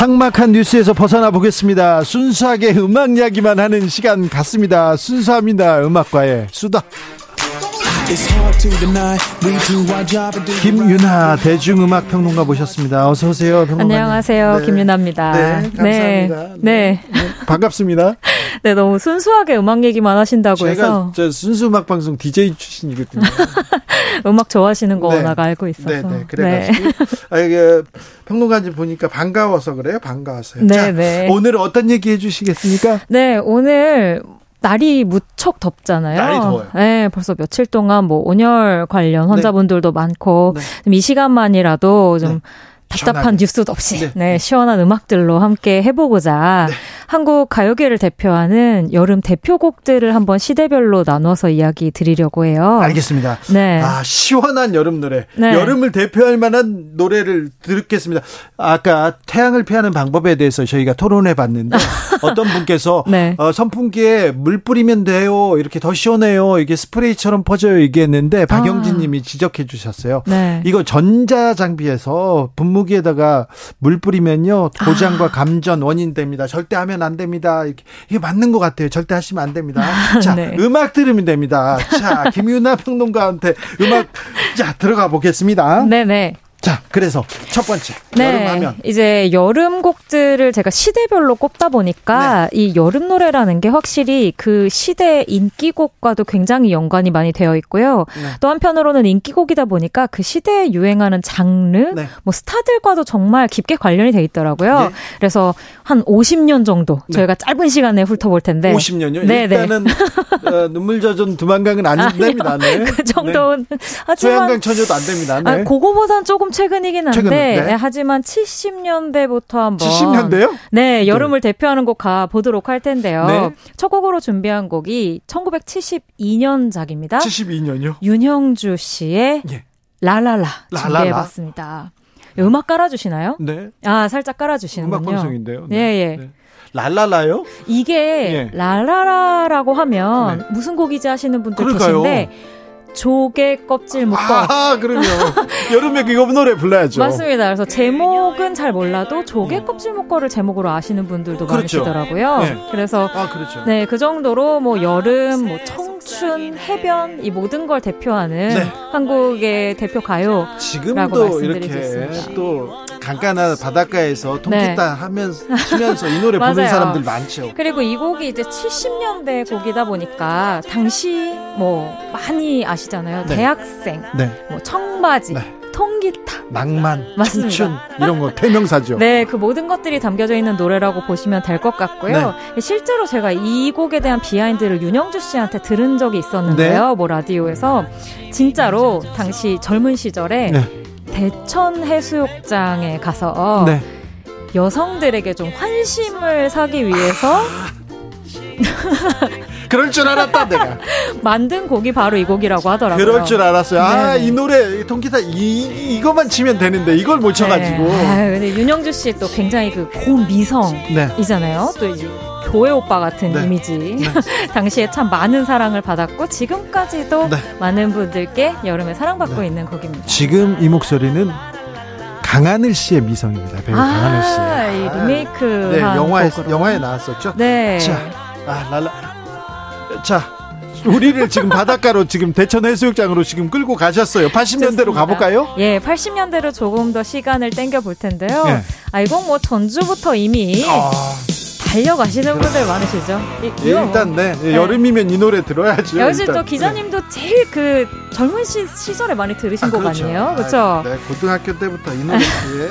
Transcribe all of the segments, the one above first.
상막한 뉴스에서 벗어나 보겠습니다. 순수하게 음악 이야기만 하는 시간 같습니다. 순수합니다. 음악과의 수다. 김윤아 대중음악 평론가 모셨습니다. 어서 오세요. 평론가님. 안녕하세요. 네. 김윤아입니다. 네, 감사합니다. 네. 네. 네. 반갑습니다. 네, 너무 순수하게 음악 얘기만 하신다고 제가 해서. 저 순수 음악 방송 DJ 출신이거든요. 음악 좋아하시는 거 네. 워낙 알고 있어서. 네, 네. 그래가지고 아, 이게 평론가님 보니까 반가워서 그래요. 반가워서요. 네, 자, 네. 오늘 어떤 얘기 해주시겠습니까? 네, 오늘 날이 무척 덥잖아요. 날이 더워요. 네, 벌써 며칠 동안 뭐 온열 관련 환자분들도 많고 네. 좀이 시간만이라도 좀 네. 답답한 시원하게. 뉴스도 없이 네. 네. 시원한 음악들로 함께 해보고자 한국 가요계를 대표하는 여름 대표곡들을 한번 시대별로 나눠서 이야기 드리려고 해요. 알겠습니다. 네. 아, 시원한 여름 노래. 네. 여름을 대표할 만한 노래를 듣겠습니다. 아까 태양을 피하는 방법에 대해서 저희가 토론해 봤는데 어떤 분께서 네. 어, 선풍기에 물 뿌리면 돼요. 이렇게 더 시원해요. 이게 스프레이처럼 퍼져요. 얘기했는데 박영진 님이 지적해 주셨어요. 아. 네. 이거 전자 장비에서 분무 기에다가 물 뿌리면요 고장과 아. 감전 원인 됩니다. 절대 하면 안 됩니다. 이게, 이게 맞는 것 같아요. 절대 하시면 안 됩니다. 자 네. 음악 들으면 됩니다. 자 김윤아 평론가한테 음악 자 들어가 보겠습니다. 네네. 자 그래서 첫 번째 네. 여름하면 이제 여름 곡들을 제가 시대별로 꼽다 보니까 이 여름 노래라는 게 확실히 그 시대 인기곡과도 굉장히 연관이 많이 되어 있고요. 네. 또 한편으로는 인기곡이다 보니까 그 시대에 유행하는 장르, 네. 뭐 스타들과도 정말 깊게 관련이 돼 있더라고요. 네. 그래서 한 50년 정도 네. 저희가 짧은 시간에 훑어볼 텐데 50년요. 네, 네. 일단은 어, 눈물 젖은 두만강은 안 아니요. 됩니다. 네. 그 정도는 네. 하지만 소양강 처녀도 안 됩니다. 네. 아, 그거보단 조금 최근이긴 한데 최근은, 네. 네, 하지만 70년대부터 한번 70년대요? 네, 여름을 대표하는 곡 가 보도록 할 텐데요. 네. 첫 곡으로 준비한 곡이 1972년작입니다. 72년요. 윤형주 씨의 예. 라라라 라라라. 준비해봤습니다. 음악 깔아주시나요? 네. 아, 살짝 깔아주시는군요. 음악 방송인데요. 예, 예. 네. 랄랄라요? 이게 예. 라라라라고 하면 네. 무슨 곡이지 하시는 분들 그러니까요. 계신데 조개 껍질 묶어 아, 그럼요. 여름에 이거 노래 불러야죠. 맞습니다. 그래서 제목은 잘 몰라도 조개 껍질 묶어를 제목으로 아시는 분들도 그렇죠. 많으시더라고요. 네. 그래서 아, 그렇죠. 네, 그 정도로 뭐 여름, 뭐 청 춘, 해변 이 모든 걸 대표하는 네. 한국의 대표 가요. 지금도 이렇게. 또 강가나 바닷가에서 통기타 하면서 치면서 이 노래 부르는 네. 사람들 많죠. 그리고 이 곡이 이제 70년대 곡이다 보니까 당시 뭐 많이 아시잖아요. 네. 대학생, 네. 뭐 청바지, 네. 통기타. 낭만, 맞습니다. 청춘 이런 거 대명사죠. 네, 그 모든 것들이 담겨져 있는 노래라고 보시면 될 것 같고요. 실제로 제가 이 곡에 대한 비하인드를 윤영주 씨한테 들은 적이 있었는데요. 네. 뭐 라디오에서 진짜로 당시 젊은 시절에 네. 대천 해수욕장에 가서 네. 여성들에게 좀 환심을 사기 위해서 그럴 줄 알았다 내가. 만든 곡이 바로 이 곡이라고 하더라고요. 그럴 줄 알았어요. 아, 네네. 이 노래 이 통기타 이 이것만 치면 되는데 이걸 못 쳐가지고. 네. 아유, 근데 윤영주 씨 또 굉장히 그 고미성이잖아요. 네. 또 이제 교회 오빠 같은 네. 이미지. 당시에 참 많은 사랑을 받았고 지금까지도 네. 많은 분들께 여름에 사랑받고 있는 곡입니다. 지금 이 목소리는 강하늘 씨의 미성입니다. 배우 강하늘 씨. 아, 이 리메이크 네, 한 영화에 곡으로. 영화에 나왔었죠. 네. 자, 아, 랄라. 자, 우리를 지금 바닷가로 지금 대천 해수욕장으로 지금 끌고 가셨어요. 80년대로 좋습니다. 가볼까요? 예, 80년대로 조금 더 시간을 땡겨 볼 텐데요. 네. 아, 이건 뭐 전주부터 이미 아, 달려가시는 분들 많으시죠? 이- 예, 일단 네, 네. 여름이면 이 노래 들어야죠. 역시. 또 기자님도 제일 그 젊은 시, 시절에 많이 들으신 아, 곡 그렇죠. 아니에요? 아, 그렇죠? 네, 고등학교 때부터 이 노래 예.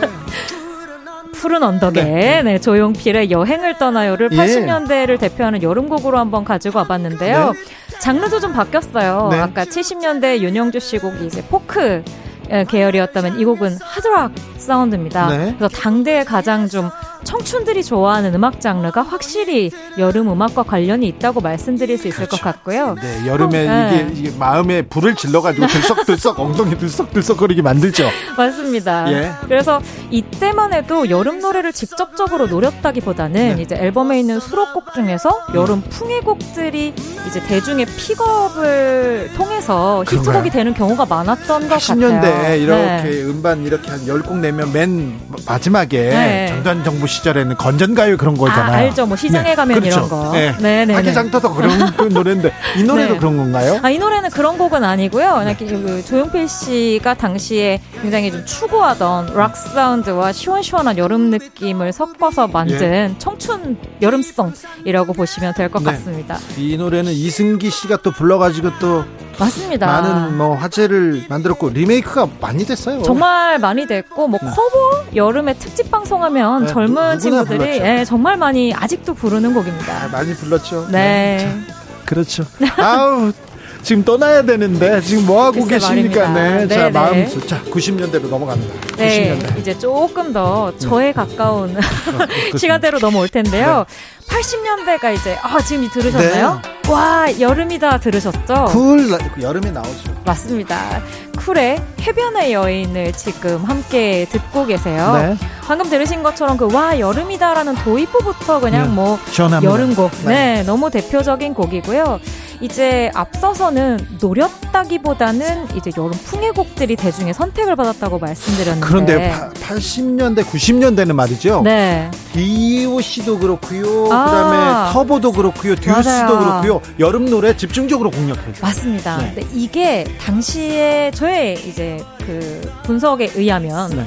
푸른 언덕에 네. 네. 조용필의 여행을 떠나요를 예. 80년대를 대표하는 여름곡으로 한번 가지고 와봤는데요. 장르도 좀 바뀌었어요. 네. 아까 70년대 윤영주 씨 곡이 이제 포크 에, 계열이었다면 이 곡은 하드락 사운드입니다. 네. 그래서 당대에 가장 좀 청춘들이 좋아하는 음악 장르가 확실히 여름 음악과 관련이 있다고 말씀드릴 수 있을 그렇죠. 것 같고요. 네, 여름에 어, 네. 이게, 이게, 마음에 불을 질러가지고 들썩들썩 엉덩이 들썩들썩거리게 만들죠. 맞습니다. 예. 그래서 이때만 해도 여름 노래를 직접적으로 노렸다기보다는 네. 이제 앨범에 있는 수록곡 중에서 여름 풍의곡들이 이제 대중의 픽업을 통해서 히트곡이 되는 경우가 많았던 것 같아요. 10년대 이렇게 네. 음반 이렇게 한 10곡 내면 맨 마지막에 네. 전두환 정부 시 절에는 건전가요 그런 거잖아요. 아, 알죠. 뭐 시장에 네. 가면 그렇죠. 이런 거. 네. 네, 네. 하기장터도 그런 그 노래인데 이 노래도 네. 그런 건가요? 아, 이 노래는 그런 곡은 아니고요. 네. 그 조용필 씨가 당시에 굉장히 좀 추구하던 락 사운드와 시원시원한 여름 느낌을 섞어서 만든 예. 청춘 여름송이라고 보시면 될 것 같습니다. 이 노래는 이승기 씨가 또 불러가지고 또 맞습니다. 많은 뭐 화제를 만들었고 리메이크가 많이 됐어요. 정말 많이 됐고 뭐 네. 커버 여름에 특집 방송하면 네, 젊은 누, 친구들이 예, 정말 많이 아직도 부르는 곡입니다. 아, 많이 불렀죠. 네. 네. 그렇죠. 아우 지금 떠나야 되는데 지금 뭐 하고 계십니까? 네. 네. 자, 네. 마음 자, 90년대로 넘어갑니다. 네. 90년대. 이제 조금 더 저에 가까운 어, 시간대로 넘어올 텐데요. 네. 80년대가 이제 아 지금 들으셨나요? 네. 와 여름이다 들으셨죠? 쿨 여름에 나오죠. 맞습니다. 쿨의 해변의 여인을 지금 함께 듣고 계세요. 네. 방금 들으신 것처럼 그 와 여름이다라는 도입부부터 그냥 네. 뭐 시원합니다. 여름곡 네. 네 너무 대표적인 곡이고요. 이제 앞서서는 노렸다기보다는 이제 여름 풍의곡들이 대중의 선택을 받았다고 말씀드렸는데 그런데 80년대 90년대는 말이죠. 네. DOC도 그렇고요. 아, 그다음에 터보도 그렇고요. 듀스도 그렇고요. 여름 노래 집중적으로 공략해요. 맞습니다. 네. 근데 이게 당시에 저의 이제 그 분석에 의하면 네.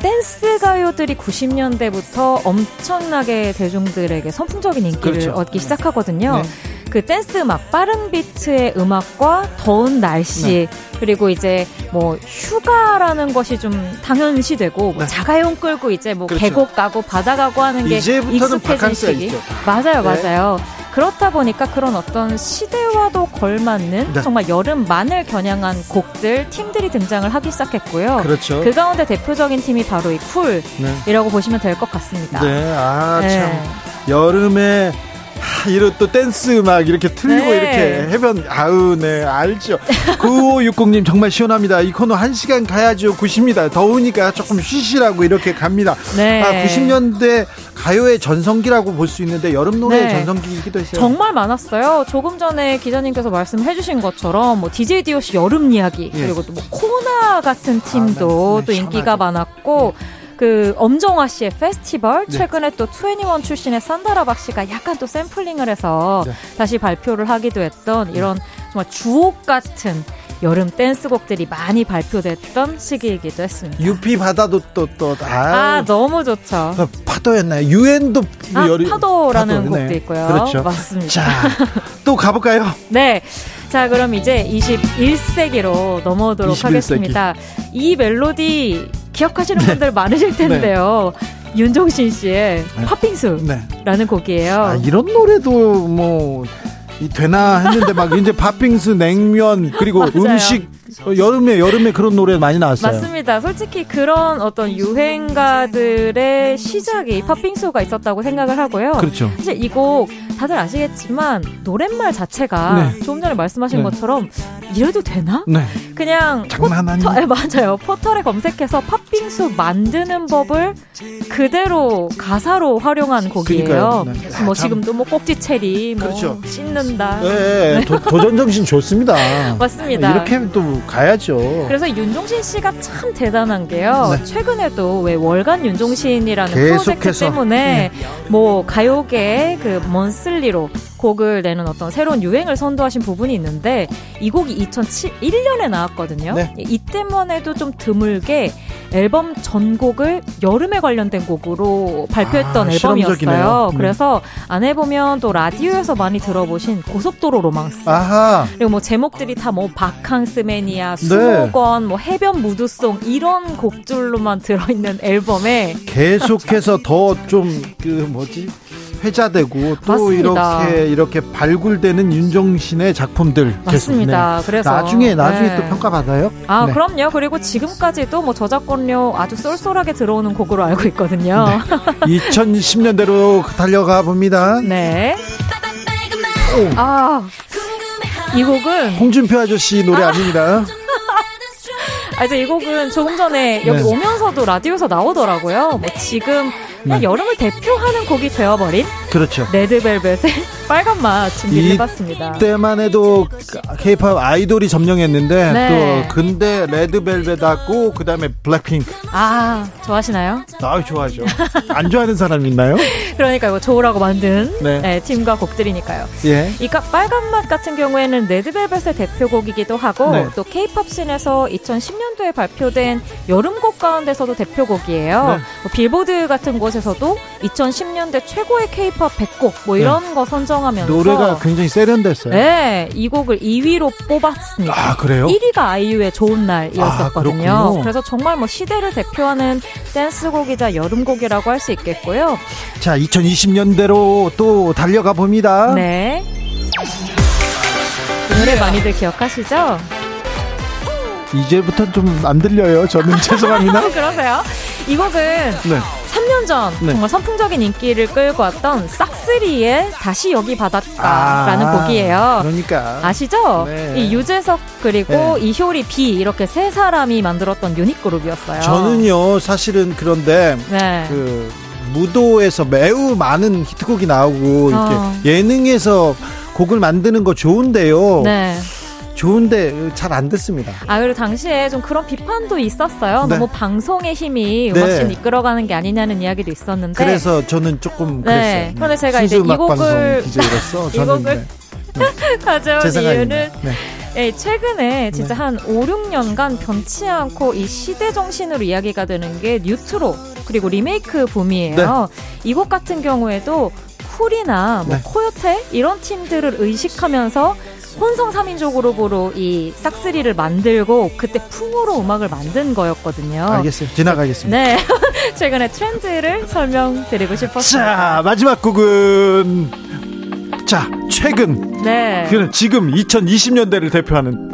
댄스 가요들이 90년대부터 엄청나게 대중들에게 선풍적인 인기를 그렇죠. 얻기 시작하거든요. 네. 그 댄스 음악, 빠른 비트의 음악과 더운 날씨, 네. 그리고 이제 뭐 휴가라는 것이 좀 당연시되고 뭐 네. 자가용 끌고 이제 뭐 그렇죠. 계곡 가고 바다 가고 하는 게 익숙해진 시기. 맞아요, 네. 맞아요. 그렇다 보니까 그런 어떤 시대와도 걸맞는 네. 정말 여름만을 겨냥한 곡들, 팀들이 등장을 하기 시작했고요. 그렇죠. 그 가운데 대표적인 팀이 바로 이 쿨이라고 네. 보시면 될 것 같습니다. 네, 아, 네. 참. 여름에 이런 또 댄스 음악 이렇게 틀고 네. 이렇게 해변 아우 네 알죠 9560님 정말 시원합니다 이 코너 1시간 가야죠 90입니다 더우니까 조금 쉬시라고 이렇게 갑니다 네. 아 90년대 가요의 전성기라고 볼 수 있는데 여름 노래의 네. 전성기이기도 했어요 정말 많았어요 조금 전에 기자님께서 말씀해 주신 것처럼 뭐 DJ DOC 여름 이야기 예. 그리고 또 뭐 코나 같은 팀도 아, 네. 또 인기가 많았고 그 엄정화 씨의 페스티벌 네. 최근에 또 투애니원 출신의 산다라박 씨가 약간 또 샘플링을 해서 네. 다시 발표를 하기도 했던 이런 정말 주옥 같은 여름 댄스곡들이 많이 발표됐던 시기이기도 했습니다. 유피 바다도 또 또 아, 너무 좋죠. 어, 파도였나요? 유엔도 아, 열이, 파도라는 파도, 곡도 있고요. 그렇죠. 맞습니다. 자, 또 가볼까요? 네. 자, 그럼 이제 21세기로 넘어오도록 21세기. 하겠습니다. 이 멜로디 기억하시는 네. 분들 많으실 텐데요. 네. 윤종신 씨의 네. 팥빙수라는 네. 곡이에요. 아, 이런 노래도 뭐 되나 했는데 막 이제 팥빙수, 냉면 그리고 음식 어, 여름에 여름에 그런 노래 많이 나왔어요. 맞습니다. 솔직히 그런 어떤 유행가들의 시작이 팝빙수가 있었다고 생각을 하고요. 그렇죠. 사실 이 곡 다들 아시겠지만 노랫말 자체가 네. 조금 전에 말씀하신 네. 것처럼 이래도 되나? 네. 그냥 장난 아니 네, 맞아요. 포털에 검색해서 팥빙수 만드는 법을 그대로 가사로 활용한 곡이에요. 네. 뭐 아, 지금도 뭐 꼭지 체리 뭐 그렇죠. 씻는다. 네, 네. 도, 도전 정신 좋습니다. 맞습니다. 이렇게 또 가야죠. 그래서 윤종신 씨가 참 대단한 게요. 네. 최근에도 왜 월간 윤종신이라는 프로젝트 때문에 네. 뭐 가요계 그 먼슬리로 곡을 내는 어떤 새로운 유행을 선도하신 부분이 있는데 이 곡이 2001년에 나왔거든요. 네. 이때만 해도 좀 드물게 앨범 전곡을 여름에 관련된 곡으로 발표했던 아, 앨범이었어요. 음. 그래서 안에 보면 또 라디오에서 많이 들어보신 고속도로 로망스 아하. 그리고 뭐 제목들이 다 뭐 바캉스 매니아, 수목원, 네. 뭐 해변 무드송 이런 곡들로만 들어있는 앨범에 계속해서 더 좀 그 뭐지 회자되고 또 맞습니다. 이렇게 이렇게 발굴되는 윤종신의 작품들 맞습니다. 네. 그래서 나중에 나중에 네. 또 평가받아요. 아 네. 그럼요. 그리고 지금까지도 뭐 저작권료 아주 쏠쏠하게 들어오는 곡으로 알고 있거든요. 네. 2010년대로 달려가 봅니다. 네. 오. 아. 이 곡은 홍준표 아저씨 노래 아. 닙니다 아, 이제 이 곡은 조금 전에 여기 네. 오면서도 라디오에서 나오더라고요. 뭐 지금 네. 여름을 대표하는 곡이 되어버린 그렇죠. 레드벨벳의 빨간 맛 준비해봤습니다. 이때만 해도 케이팝 아이돌이 점령했는데 네. 또 근데 레드벨벳하고 그다음에 블랙핑크. 아 좋아하시나요? 아 좋아하죠. 안 좋아하는 사람 있나요? 그러니까 이거 좋으라고 만든 네. 네, 팀과 곡들이니까요. 예. 이 빨간 맛 같은 경우에는 레드벨벳의 대표곡이기도 하고 네. 또 케이팝 scene에서 2010년도에 발표된 여름곡 가운데서도 대표곡이에요. 네. 뭐 빌보드 같은 곳에서도 2010년대 최고의 케이팝 100곡 뭐 이런 네. 거 선정 선정하면서 노래가 굉장히 세련됐어요. 네, 이 곡을 2위로 뽑았습니다. 아 그래요? 1위가 아이유의 좋은 날이었었거든요. 아, 그래서 정말 뭐 시대를 대표하는 댄스곡이자 여름곡이라고 할 수 있겠고요. 자, 2020년대로 또 달려가 봅니다. 네. 노래 많이들 기억하시죠? 이제부터 좀 안 들려요. 저는 죄송합니다. 그러세요? 이 곡은 네. 3년 전 네. 정말 선풍적인 인기를 끌고 왔던 싹스리의 다시 여기 바닷가라는 아, 곡이에요. 그러니까 아시죠? 네. 이 유재석 그리고 네. 이효리 비 이렇게 세 사람이 만들었던 유닛 그룹이었어요. 저는요 사실은 그런데 네. 그 무도에서 매우 많은 히트곡이 나오고 이렇게 어. 예능에서 곡을 만드는 거 좋은데요. 네. 좋은데 잘 안 됐습니다. 아 그리고 당시에 좀 그런 비판도 있었어요. 네. 너무 방송의 힘이 음악씬 네. 이끌어가는 게 아니냐는 이야기도 있었는데. 그래서 저는 조금 네. 그랬어요. 네. 그런데 제가 이제 이 곡을 이 곡을 네. 가져온 이유는 네. 예, 최근에 진짜 네. 한 5, 6년간 변치 않고 이 시대 정신으로 이야기가 되는 게 뉴트로 그리고 리메이크 붐이에요. 네. 이곡 같은 경우에도 쿨이나 뭐 네. 코요테 이런 팀들을 의식하면서 혼성 3인조 그룹으로 이 싹스리를 만들고 그때 풍으로 음악을 만든 거였거든요. 알겠어요. 지나가겠습니다. 네. 최근에 트렌드를 설명드리고 싶었어요. 자, 마지막 곡은 자, 최근. 네. 그는 지금 2020년대를 대표하는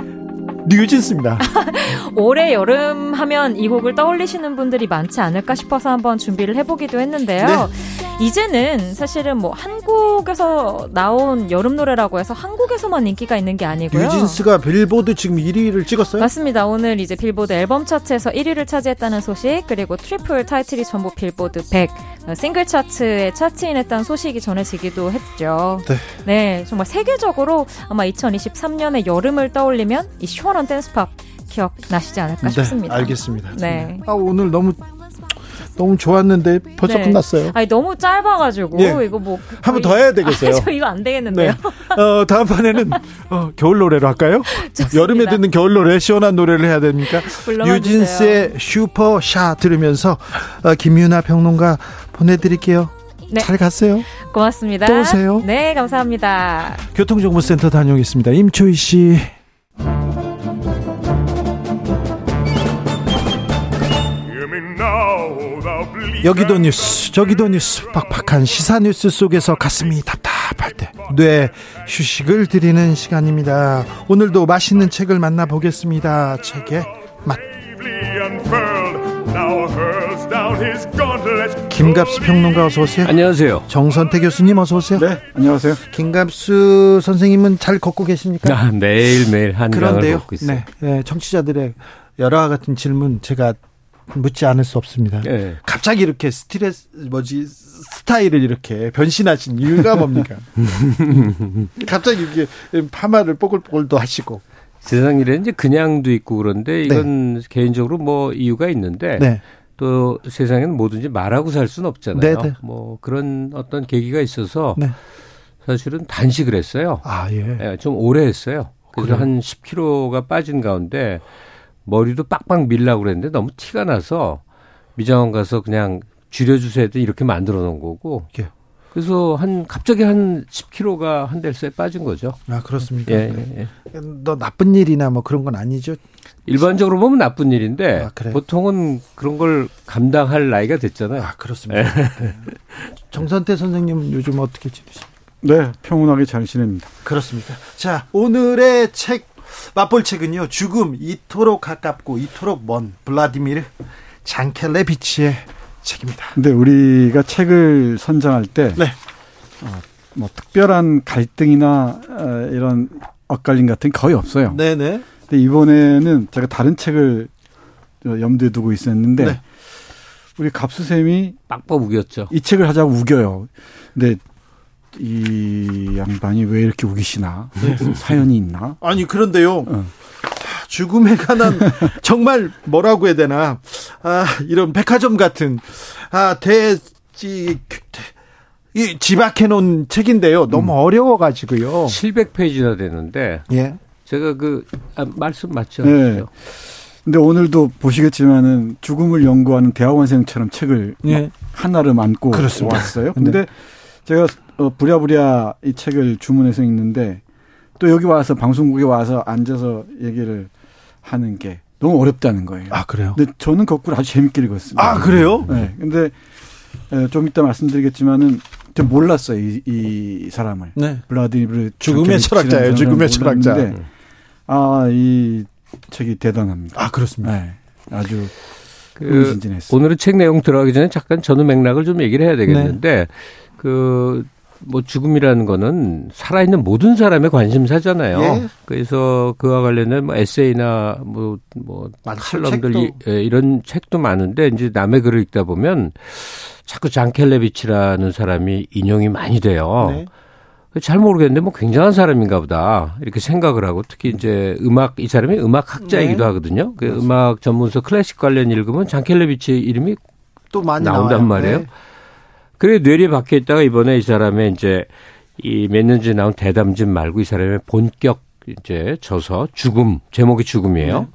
뉴진스입니다. 올해 여름 하면 이 곡을 떠올리시는 분들이 많지 않을까 싶어서 한번 준비를 해보기도 했는데요. 네. 이제는 사실은 뭐 한국에서 나온 여름 노래라고 해서 한국에서만 인기가 있는 게 아니고요. 뉴진스가 빌보드 지금 1위를 찍었어요? 맞습니다. 오늘 이제 빌보드 앨범 차트에서 1위를 차지했다는 소식 그리고 triple 타이틀이 전부 빌보드 100 싱글 차트에 chart in했다는 소식이 전해지기도 했죠. 네. 네, 정말 세계적으로 아마 2023년의 여름을 떠올리면 이 시원한 dance pop 기억나시지 않을까 네, 싶습니다. 알겠습니다. 네. 아, 오늘 너무 너무 좋았는데 벌써 네. 끝났어요. 아니 너무 짧아가지고 네. 이거 뭐 한번 더 해야 되겠어요. 아, 저 이거 안 되겠는데요. 네. 어, 다음 판에는 어, 겨울 노래로 할까요? 여름에 듣는 겨울 노래 시원한 노래를 해야 됩니까? 유진스의 슈퍼샤 들으면서 어, 김유나 평론가 보내드릴게요. 네. 잘 갔어요. 고맙습니다. 또 오세요. 네, 감사합니다. 교통정보센터 다녀오겠습니다. 임초희 씨. 여기도 뉴스 저기도 뉴스 팍팍한 시사 뉴스 속에서 가슴이 답답할 때 뇌 휴식을 드리는 시간입니다 오늘도 맛있는 책을 만나보겠습니다 책의 맛 김갑수 평론가 어서 오세요. 안녕하세요. 정선태 교수님 어서 오세요. 네, 안녕하세요. 김갑수 선생님은 잘 걷고 계십니까? 아, 매일 매일 한강을 걷고 있어요. 네, 네, 청취자들의 여러 같은 질문 제가 묻지 않을 수 없습니다. 네. 갑자기 이렇게 스트레스 뭐지 스타일을 이렇게 변신하신 이유가 뭡니까? 갑자기 이렇게 파마를 뽀글뽀글도 하시고 세상 일에 이제 그냥도 있고 그런데 이건 네. 개인적으로 뭐 이유가 있는데 네. 또 세상에는 뭐든지 말하고 살 수는 없잖아요. 네네. 네. 뭐 그런 어떤 계기가 있어서 네. 사실은 단식을 했어요. 아 예. 네, 좀 오래 했어요. 그래서 그래. 한 10kg가 빠진 가운데 머리도 빡빡 밀라고 그랬는데 너무 티가 나서 미장원 가서 그냥 줄여주세요 이렇게 만들어 놓은 거고. 예. 그래서 한 갑자기 한 10kg가 한 달새 빠진 거죠. 아 그렇습니까? 예, 예, 예. 너 나쁜 일이나 뭐 그런 건 아니죠? 일반적으로 보면 나쁜 일인데 아, 보통은 그런 걸 감당할 나이가 됐잖아요. 아 그렇습니다. 예. 네. 정선태 선생님은 요즘 어떻게 지내십니까? 네, 평온하게 잘 지냅니다. 그렇습니다. 자, 오늘의 책 맛볼 책은요. 죽음 이토록 가깝고 이토록 먼 블라디미르 장켈레비치의 책입니다. 근데 우리가 책을 선정할 때 네. 어, 뭐 특별한 갈등이나 어, 이런 엇갈림 같은 거의 없어요. 네네. 근데 이번에는 제가 다른 책을 염두에 두고 있었는데 네. 우리 갑수쌤이 빡빡 우겼죠. 이 책을 하자고 우겨요. 근데 이 양반이 왜 이렇게 우기시나? 네. 사연이 있나? 아니 그런데요. 어. 죽음에 관한 정말 뭐라고 해야 되나? 아 이런 백화점 같은 아 대지 이 지박해 놓은 책인데요. 너무 음. 어려워 가지고요. 700페이지나 되는데 예. 제가 그 아, 말씀 맞죠? 네. 근데 오늘도 보시겠지만은 죽음을 연구하는 대학원생처럼 책을 예. 하나를 안고 그렇습니다. 왔어요. 근데 네. 제가 어, 부랴부랴 이 책을 주문해서 읽는데 또 여기 와서 방송국에 와서 앉아서 얘기를 하는 게 너무 어렵다는 거예요. 아 그래요? 근데 저는 거꾸로 아주 재밌게 읽었습니다. 아 그래요? 네. 근데 좀 이따 말씀드리겠지만은 좀 몰랐어요 이, 이 사람을. 네. 블라디미르 죽음의 철학자예요. 죽음의 철학자. 아이 책이 대단합니다. 아 그렇습니다. 네. 아주 그 오늘은 책 내용 들어가기 전에 잠깐 전후 맥락을 좀 얘기를 해야 되겠는데 네. 그 뭐 죽음이라는 거는 살아있는 모든 사람의 관심사잖아요. 예. 그래서 그와 관련된 뭐 에세이나 뭐, 뭐, 칼럼들 이, 예, 이런 책도 많은데 이제 남의 글을 읽다 보면 자꾸 장켈레비치라는 사람이 인용이 많이 돼요. 네. 잘 모르겠는데 뭐 굉장한 사람인가 보다 이렇게 생각을 하고 특히 이제 음악 이 사람이 음악 학자이기도 네. 하거든요. 그 음악 전문서 클래식 관련 읽으면 장켈레비치 이름이 또 많이 나온단 나와요. 말이에요. 네. 그래 뇌리에 박혀 있다가 이번에 이 사람의 이제 이 몇 년 전에 나온 대담집 말고 이 사람의 본격 이제 저서 죽음 제목이 죽음이에요. 네.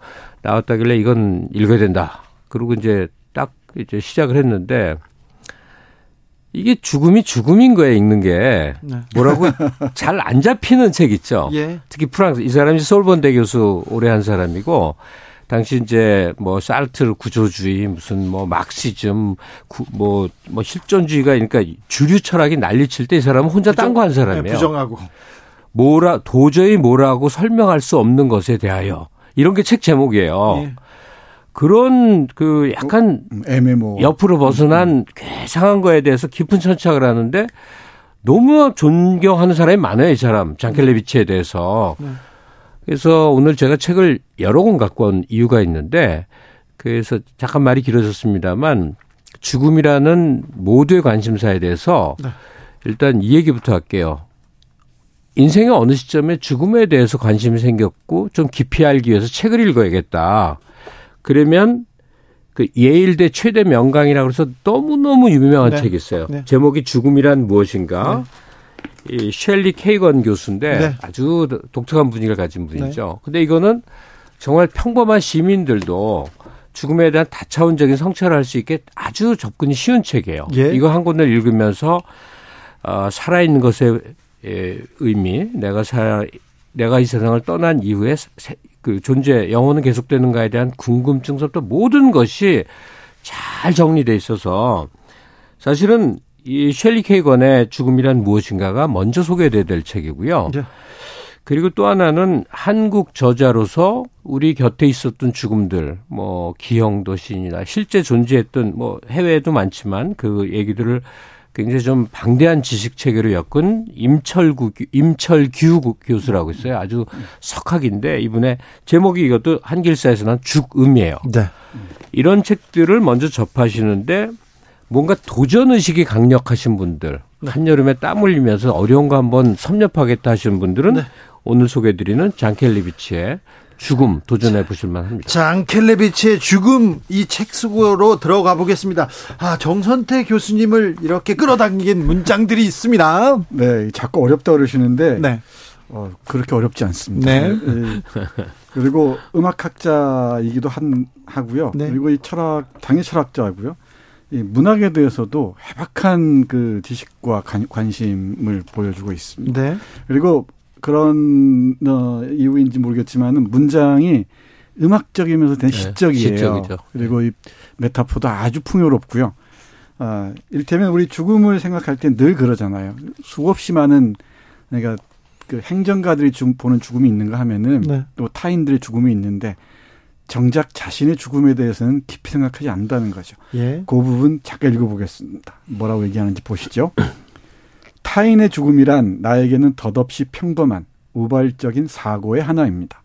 나왔다길래 이건 읽어야 된다. 그리고 이제 딱 이제 시작을 했는데 이게 죽음이 죽음인 거예요, 읽는 게. 네. 뭐라고 잘 안 잡히는 책 있죠. 예. 특히 프랑스 이 사람이 솔본대 교수 오래 한 사람이고 당시 이제 뭐 살트 구조주의 무슨 뭐 막시즘 뭐뭐 뭐 실존주의가 그러니까 주류 철학이 난리칠 때 이 사람은 혼자 딴 거 한 사람이에요. 네, 부정하고 뭐라 도저히 뭐라고 설명할 수 없는 것에 대하여 이런 게 책 제목이에요. 네. 그런 그 약간 음, 애매모 옆으로 벗어난 괴상한 거에 대해서 깊은 천착을 하는데 너무 존경하는 사람이 많아요, 이 사람. 장켈레비치에 대해서. 네. 그래서 오늘 제가 책을 여러 권 갖고 온 이유가 있는데 그래서 잠깐 말이 길어졌습니다만 죽음이라는 모두의 관심사에 대해서 네. 일단 이 얘기부터 할게요. 인생의 어느 시점에 죽음에 대해서 관심이 생겼고 좀 깊이 알기 위해서 책을 읽어야겠다. 그러면 그 예일대 최대 명강이라고 해서 너무너무 유명한 네. 책이 있어요. 네. 제목이 죽음이란 무엇인가? 네. 이 셸리 케이건 교수인데 네. 아주 독특한 분위기를 가진 분이죠. 네. 근데 이거는 정말 평범한 시민들도 죽음에 대한 다차원적인 성찰을 할 수 있게 아주 접근이 쉬운 책이에요. 예. 이거 한 권을 읽으면서 어, 살아있는 것의 예, 의미, 내가 살, 내가 이 세상을 떠난 이후에 그 존재, 영혼은 계속되는가에 대한 궁금증서부터 모든 것이 잘 정리돼 있어서 사실은 이 셸리 케이건의 죽음이란 무엇인가가 먼저 소개돼야 될 책이고요. 네. 그리고 또 하나는 한국 저자로서 우리 곁에 있었던 죽음들, 뭐 기형도 시인이나 실제 존재했던 뭐 해외에도 많지만 그 얘기들을 굉장히 좀 방대한 지식 체계로 엮은 임철구 임철규 교수라고 있어요. 아주 석학인데 이분의 제목이 이것도 한길사에서 난 죽음이에요. 네. 이런 책들을 먼저 접하시는데 뭔가 도전 의식이 강력하신 분들 네. 한여름에 땀 흘리면서 어려운 거 한번 섭렵하겠다 하시는 분들은 네. 오늘 소개해드리는 장켈리비치의 죽음 도전해 보실 만 합니다. 장켈레비치의 죽음 이 책 속으로 들어가 보겠습니다. 아 정선태 교수님을 이렇게 끌어당긴 문장들이 있습니다. 네, 자꾸 어렵다 그러시는데 네. 어, 그렇게 어렵지 않습니다. 네. 네. 그리고 음악학자이기도 한 하고요. 네. 그리고 이 철학 당의 철학자고요. 이 문학에 대해서도 해박한 그 지식과 관 심을 보여주고 있습니다. 네. 그리고 그런 어, 이유인지 모르겠지만은 문장이 음악적이면서 대단 네, 시적이에요. 시적이죠. 그리고 이 메타포도 아주 풍요롭고요. 아, 일테면 우리 죽음을 생각할 때 늘 그러잖아요. 수없이 많은 그러니까 그 행정가들이 좀 보는 죽음이 있는가 하면은 네. 또 타인들의 죽음이 있는데 정작 자신의 죽음에 대해서는 깊이 생각하지 않는다는 거죠. 예. 그 부분 잠깐 읽어보겠습니다. 뭐라고 얘기하는지 보시죠. 타인의 죽음이란 나에게는 덧없이 평범한 우발적인 사고의 하나입니다.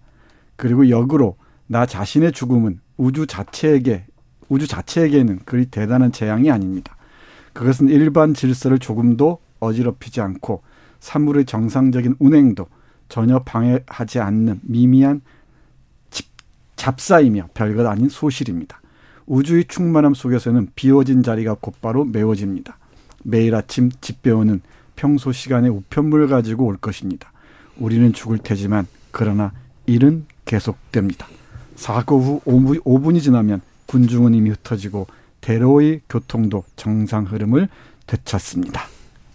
그리고 역으로 나 자신의 죽음은 우주 자체에게 우주 자체에게는 그리 대단한 재앙이 아닙니다. 그것은 일반 질서를 조금도 어지럽히지 않고 사물의 정상적인 운행도 전혀 방해하지 않는 미미한 잡사이며 별것 아닌 소실입니다. 우주의 충만함 속에서는 비워진 자리가 곧바로 메워집니다. 매일 아침 집배우는 평소 시간에 우편물을 가지고 올 것입니다. 우리는 죽을 테지만 그러나 일은 계속됩니다. 사고 후 5분, 이 지나면 군중은 이미 흩어지고 대로의 교통도 정상 흐름을 되찾습니다.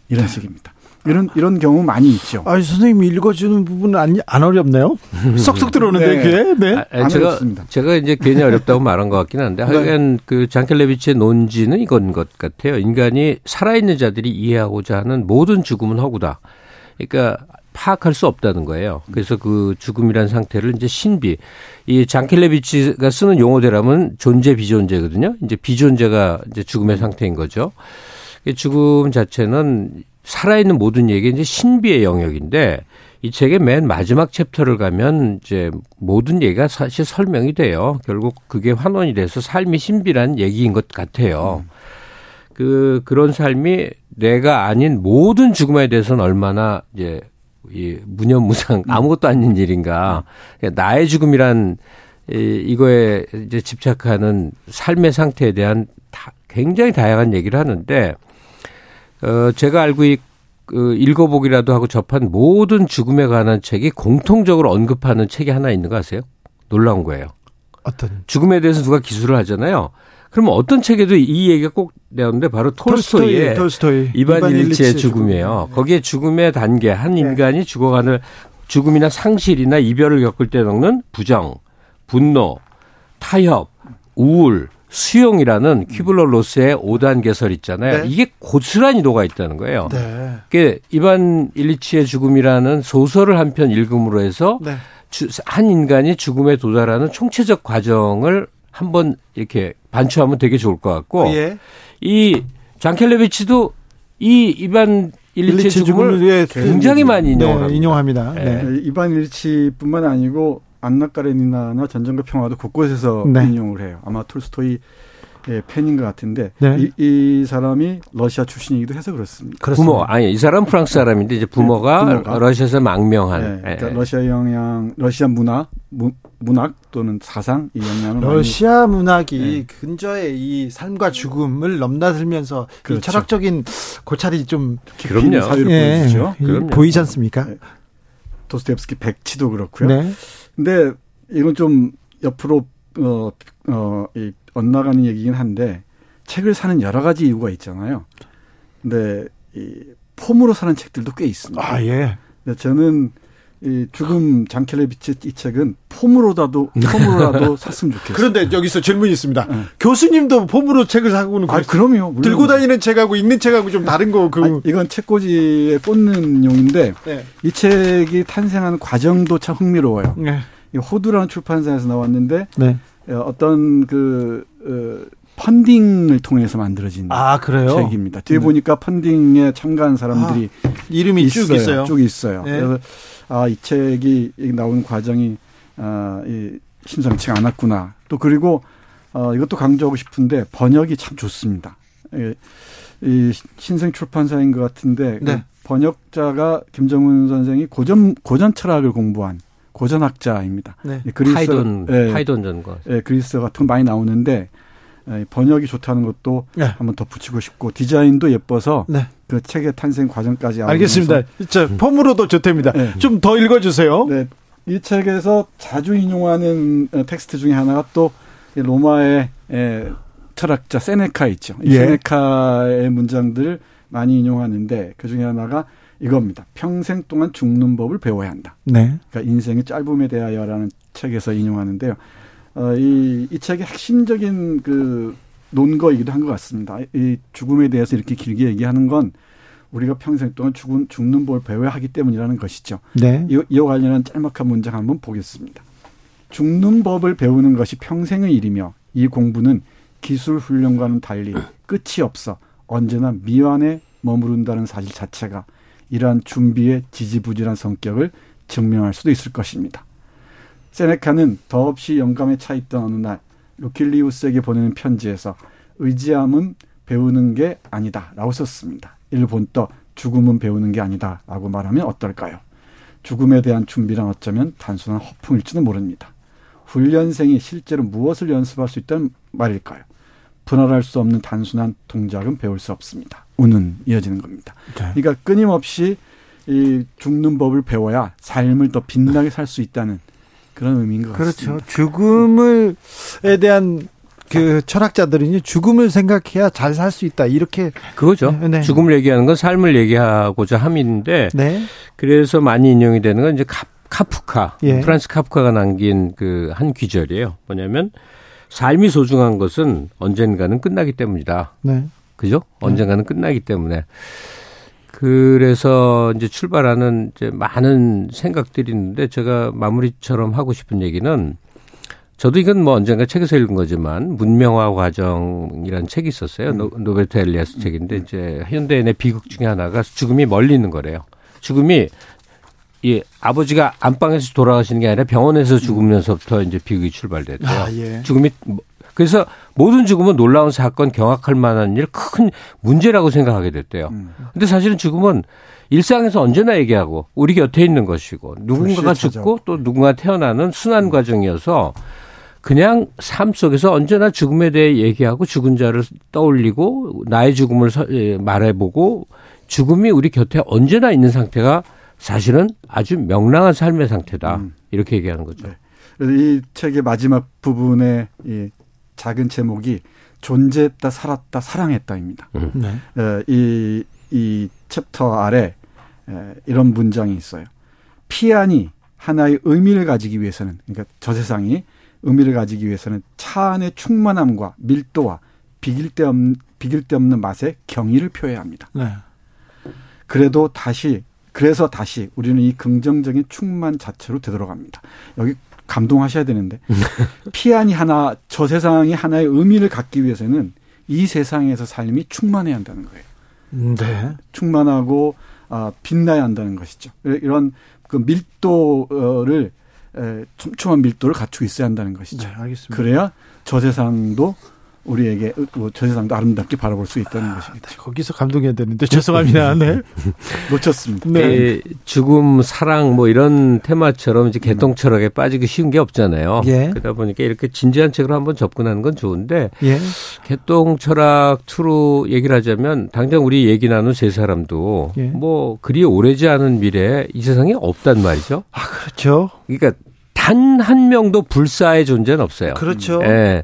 이런 식입니다. 이런 이런 경우 많이 있죠. 아, 선생님이 읽어주는 부분은 안, 안 어렵네요. 쏙쏙 들어오는데 네. 그게. 네. 아, 아, 제가 어렵습니다. 제가 이제 괜히 어렵다고 말한 것 같긴 한데 네. 하여간 그 장켈레비치의 논지는 이건 것 같아요. 인간이 살아있는 자들이 이해하고자 하는 모든 죽음은 허구다. 그러니까 파악할 수 없다는 거예요. 그래서 그 죽음이란 상태를 이제 신비. 이 장켈레비치가 쓰는 용어대로하면 존재 비존재거든요. 이제 비존재가 이제 죽음의 상태인 거죠. 죽음 자체는 살아있는 모든 얘기 이제 신비의 영역인데 이 책의 맨 마지막 챕터를 가면 이제 모든 얘기가 사실 설명이 돼요. 결국 그게 환원이 돼서 삶이 신비란 얘기인 것 같아요. 그 그런 삶이 내가 아닌 모든 죽음에 대해서는 얼마나 이제 이 무념무상 아무것도 아닌 일인가. 그러니까 나의 죽음이란 이, 이거에 이제 집착하는 삶의 상태에 대한 다, 굉장히 다양한 얘기를 하는데 어, 제가 알고 있, 그 읽어보기라도 하고 접한 모든 죽음에 관한 책이 공통적으로 언급하는 책이 하나 있는 거 아세요? 놀라운 거예요. 어떤? 죽음에 대해서 누가 기술을 하잖아요. 그러면 어떤 책에도 이 얘기가 꼭 나오는데 바로 톨스토이의 톨스토이, 이반, 이반 일치의 죽음이에요. 죽음. 거기에 죽음의 단계, 한 네. 인간이 죽어가는 죽음이나 상실이나 이별을 겪을 때 겪는 부정, 분노, 타협, 우울, 수용이라는 퀴블러 로스의 5단 계설 있잖아요. 네. 이게 고스란히 녹아 있다는 거예요. 네. 그 이반 일리치의 죽음이라는 소설을 한 편 읽음으로 해서 네. 한 인간이 죽음에 도달하는 총체적 과정을 한번 이렇게 반추하면 되게 좋을 것 같고 예. 이 장켈레비치도 이 이반 일리치의 죽음을 굉장히 많이 인용합니다. 네, 인용합니다. 네. 네. 이반 일치뿐만 아니고 안나 까레니나나 전쟁과 평화도 곳곳에서 네. 인용을 해요. 아마 톨스토이 의 팬인 것 같은데 네. 이, 이, 사람이 러시아 출신이기도 해서 그렇습니다. 그렇습니다. 부모 아니 이 사람 프랑스 사람인데 이제 부모가, 네, 부모가. 러시아에서 망명한 네, 그러니까 네. 러시아 영향 러시아 문화 무, 문학 또는 사상 이 영향을 러시아 많이. 문학이 네. 근저의 이 삶과 죽음을 넘나들면서 그렇죠. 이 철학적인 고찰이 좀 그럼요 사유를 예, 보여주죠. 보이지 않습니까? 도스토옙스키 백치도 그렇고요. 네. 근데 이건 좀 옆으로 어, 어, 이, 엇나가는 얘기긴 한데 책을 사는 여러 가지 이유가 있잖아요. 근데 이 폼으로 사는 책들도 꽤 있습니다. 아, 예. 저는 이 죽음 장켈레비치 이 책은 폼으로라도 폼으로라도 샀으면 좋겠어요. 그런데 여기서 질문이 있습니다. 네. 교수님도 폼으로 책을 사고는 아, 그럼요. 물론. 들고 다니는 책하고 읽는 책하고 좀 다른 거 그. 아니, 이건 책꽂이에 꽂는 용인데 네. 이 책이 탄생하는 과정도 참 흥미로워요. 네. 이 호두라는 출판사에서 나왔는데 네. 어떤 그 어, 펀딩을 통해서 만들어진 아, 그래요? 책입니다. 뒤에 네. 보니까 펀딩에 참가한 사람들이 아, 이름이 있어요. 쭉 있어요. 쭉 있어요. 네. 그래서 아, 이 책이 나온 과정이 아, 이 심상치가 않았구나. 또 그리고 어, 이것도 강조하고 싶은데 번역이 참 좋습니다. 이, 이 신생 출판사인 것 같은데 그 네. 그 번역자가 김정은 선생이 고전 고전 철학을 공부한 고전학자입니다. 네. 그리스 파이돈 예, 파이돈 전과 예, 그리스 같은 거 많이 나오는데 예, 번역이 좋다는 것도 네. 한번 덧붙이고 싶고 디자인도 예뻐서 네. 그 책의 탄생 과정까지 알겠습니다. 저 폼으로도 좋답니다. 네. 좀더 읽어주세요. 네. 이 책에서 자주 인용하는 어, 텍스트 중에 하나가 또 로마의 예, 철학자 세네카 있죠. 이 예. 세네카의 문장들 많이 인용하는데 그 중에 하나가 이겁니다. 평생 동안 죽는 법을 배워야 한다. 네. 그러니까 인생의 짧음에 대하여라는 책에서 인용하는데요. 어, 이, 이 책의 핵심적인 그 논거이기도 한 것 같습니다. 이 죽음에 대해서 이렇게 길게 얘기하는 건 우리가 평생 동안 죽은, 죽는 법을 배워야 하기 때문이라는 것이죠. 네. 이, 이와 관련한 짤막한 문장 한번 보겠습니다. 죽는 법을 배우는 것이 평생의 일이며 이 공부는 기술 훈련과는 달리 끝이 없어 언제나 미완에 머무른다는 사실 자체가 이러한 준비의 지지부진한 성격을 증명할 수도 있을 것입니다. 세네카는 더없이 영감에 차 있던 어느 날 루킬리우스에게 보내는 편지에서 의지함은 배우는 게 아니다라고 썼습니다. 이를 본떠 죽음은 배우는 게 아니다라고 말하면 어떨까요? 죽음에 대한 준비란 어쩌면 단순한 허풍일지도 모릅니다. 훈련생이 실제로 무엇을 연습할 수 있다는 말일까요? 분할할 수 없는 단순한 동작은 배울 수 없습니다. 우는 이어지는 겁니다. 네. 그러니까 끊임없이 이 죽는 법을 배워야 삶을 더 빛나게 살 수 있다는 그런 의미인 것 그렇죠. 같습니다. 그렇죠. 죽음을에 대한 그 철학자들은요 죽음을 생각해야 잘 살 수 있다 이렇게 그거죠. 네. 죽음을 얘기하는 건 삶을 얘기하고자 함인데 네. 그래서 많이 인용이 되는 건 이제 카, 카프카 예. 프란스 카프카가 남긴 그 한 귀절이에요. 뭐냐면 삶이 소중한 것은 언젠가는 끝나기 때문이다. 네. 그죠? 언젠가는 끝나기 때문에 그래서 이제 출발하는 이제 많은 생각들이 있는데 제가 마무리처럼 하고 싶은 얘기는 저도 이건 뭐 언젠가 책에서 읽은 거지만 문명화 과정이라는 책이 있었어요. 노, 노베르트 엘리아스 책인데 이제 현대인의 비극 중에 하나가 죽음이 멀리 있는 거래요. 죽음이 이 아버지가 안방에서 돌아가시는 게 아니라 병원에서 죽으면서부터 이제 비극이 출발됐대요. 아, 예. 죽음이 뭐 그래서 모든 죽음은 놀라운 사건, 경악할 만한 일, 큰 문제라고 생각하게 됐대요. 음. 근데 사실은 죽음은 일상에서 언제나 얘기하고 우리 곁에 있는 것이고 누군가가 죽고 또 누군가 태어나는 순환 과정이어서 그냥 삶 속에서 언제나 죽음에 대해 얘기하고 죽은 자를 떠올리고 나의 죽음을 예, 말해보고 죽음이 우리 곁에 언제나 있는 상태가 사실은 아주 명랑한 삶의 상태다. 음. 이렇게 얘기하는 거죠. 네. 이 책의 마지막 부분에 이 작은 제목이 존재했다, 살았다, 사랑했다입니다. 음. 네. 이, 이 챕터 아래 이런 문장이 있어요. 피안이 하나의 의미를 가지기 위해서는, 그러니까 저 세상이 의미를 가지기 위해서는 차 안의 충만함과 밀도와 비길 데 없는, 비길 데 없는 맛의 경의를 표해야 합니다. 네. 그래도 다시, 그래서 다시 우리는 이 긍정적인 충만 자체로 되돌아갑니다. 여기 감동하셔야 되는데 피안이 하나 저 세상이 하나의 의미를 갖기 위해서는 이 세상에서 삶이 충만해야 한다는 거예요. 네. 충만하고 아, 빛나야 한다는 것이죠. 이런 그 밀도를 에, 촘촘한 밀도를 갖추고 있어야 한다는 것이죠. 네, 알겠습니다. 그래야 저 세상도 우리에게 뭐저 세상도 아름답게 바라볼 수 있다는 아, 것이겠죠. 네, 거기서 감동해야 되는데 죄송합니다. 네. 놓쳤습니다. 네. 죽음, 사랑 뭐 이런 테마처럼 이제 개똥 철학에 빠지기 쉬운 게 없잖아요. 예. 그러다 보니까 이렇게 진지한 책으로 한번 접근하는 건 좋은데 예. 개똥 철학 투로 얘기를 하자면 당장 우리 얘기 나눈 세 사람도 예. 뭐 그리 오래지 않은 미래에 이 세상에 없단 말이죠. 아, 그렇죠. 그러니까 단 한 명도 불사의 존재는 없어요. 그렇죠. 예.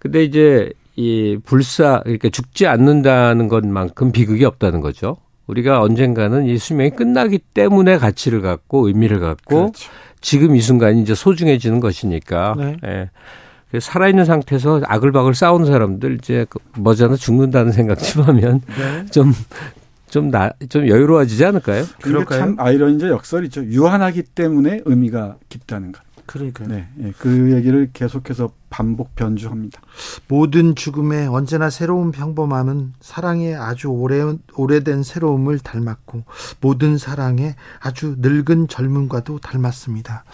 근데 이제 이 불사 그러니까 죽지 않는다는 것만큼 비극이 없다는 거죠. 우리가 언젠가는 이 수명이 끝나기 때문에 가치를 갖고 의미를 갖고 그렇죠. 지금 이 순간이 이제 소중해지는 것이니까. 네. 예. 살아있는 상태에서 아글바글 싸우는 사람들 이제 그 머지않아 죽는다는 생각 좀 하면 네. 좀, 좀 나, 좀 여유로워지지 않을까요? 그럴까요? 참 아이러니죠. 역설이죠. 유한하기 때문에 의미가 깊다는 것. 그러니까요. 네, 네, 그 얘기를 계속해서 반복 변주합니다. 모든 죽음에 언제나 새로운 평범함은 사랑의 아주 오래 오래된 새로움을 닮았고 모든 사랑에 아주 늙은 젊음과도 닮았습니다.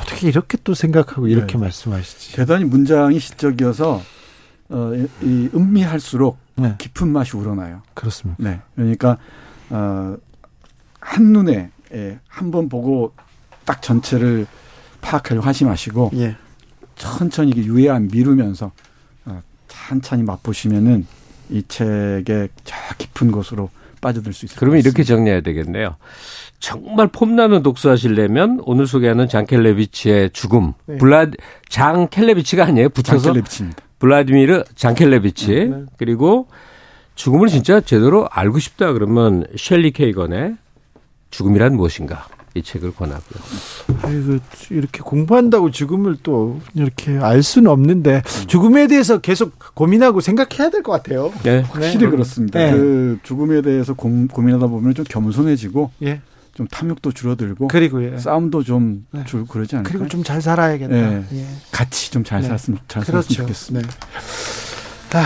어떻게 이렇게 또 생각하고 이렇게 네. 말씀하시지? 대단히 문장이 시적이어서 어, 이 음미할수록 네. 깊은 맛이 우러나요. 그렇습니다. 네, 그러니까 어, 한 눈에 예, 한 번 보고 딱 전체를 파악하려고 하지 마시고 예. 천천히 유예한 미루면서 어, 천천히 맛보시면은 이 책의 저 깊은 곳으로 빠져들 수 있을 그러면 이렇게 정리해야 되겠네요. 정말 폼나는 독서하시려면 오늘 소개하는 장 켈레비치의 죽음. 네. 블라 장 켈레비치가 아니에요. 붙여서 장 켈레비치입니다. 블라디미르 장 켈레비치 네, 네. 그리고 죽음을 진짜 제대로 알고 싶다 그러면 셸리 케이건의 죽음이란 무엇인가 이 책을 권하고요. 아이고 이렇게 공부한다고 죽음을 또 이렇게 알 수는 없는데 죽음에 대해서 계속 고민하고 생각해야 될 것 같아요. 네, 확실히 네. 그렇습니다. 네. 그 죽음에 대해서 고, 민하다 보면 좀 겸손해지고 예. 좀 탐욕도 줄어들고 그리고 예. 싸움도 좀 네. 줄, 그러지 않을까 그리고 좀 잘 살아야겠다. 예. 예. 같이 좀잘 네. 살았으면 잘 그렇죠. 살았으면 좋겠습니다. 네. 아,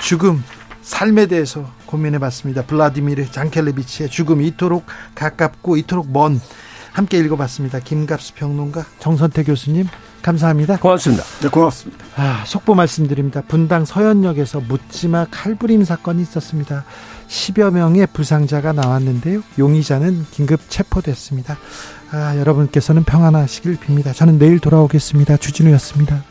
죽음 삶에 대해서 고민해봤습니다. 블라디미르 장켈레비치의 죽음 이토록 가깝고 이토록 먼 함께 읽어봤습니다. 김갑수 평론가 정선태 교수님 감사합니다. 고맙습니다. 네, 고맙습니다. 아, 속보 말씀드립니다. 분당 서현역에서 묻지마 칼부림 사건이 있었습니다. 10여 명의 부상자가 나왔는데요. 용의자는 긴급 체포됐습니다. 아, 여러분께서는 평안하시길 빕니다. 저는 내일 돌아오겠습니다. 주진우였습니다.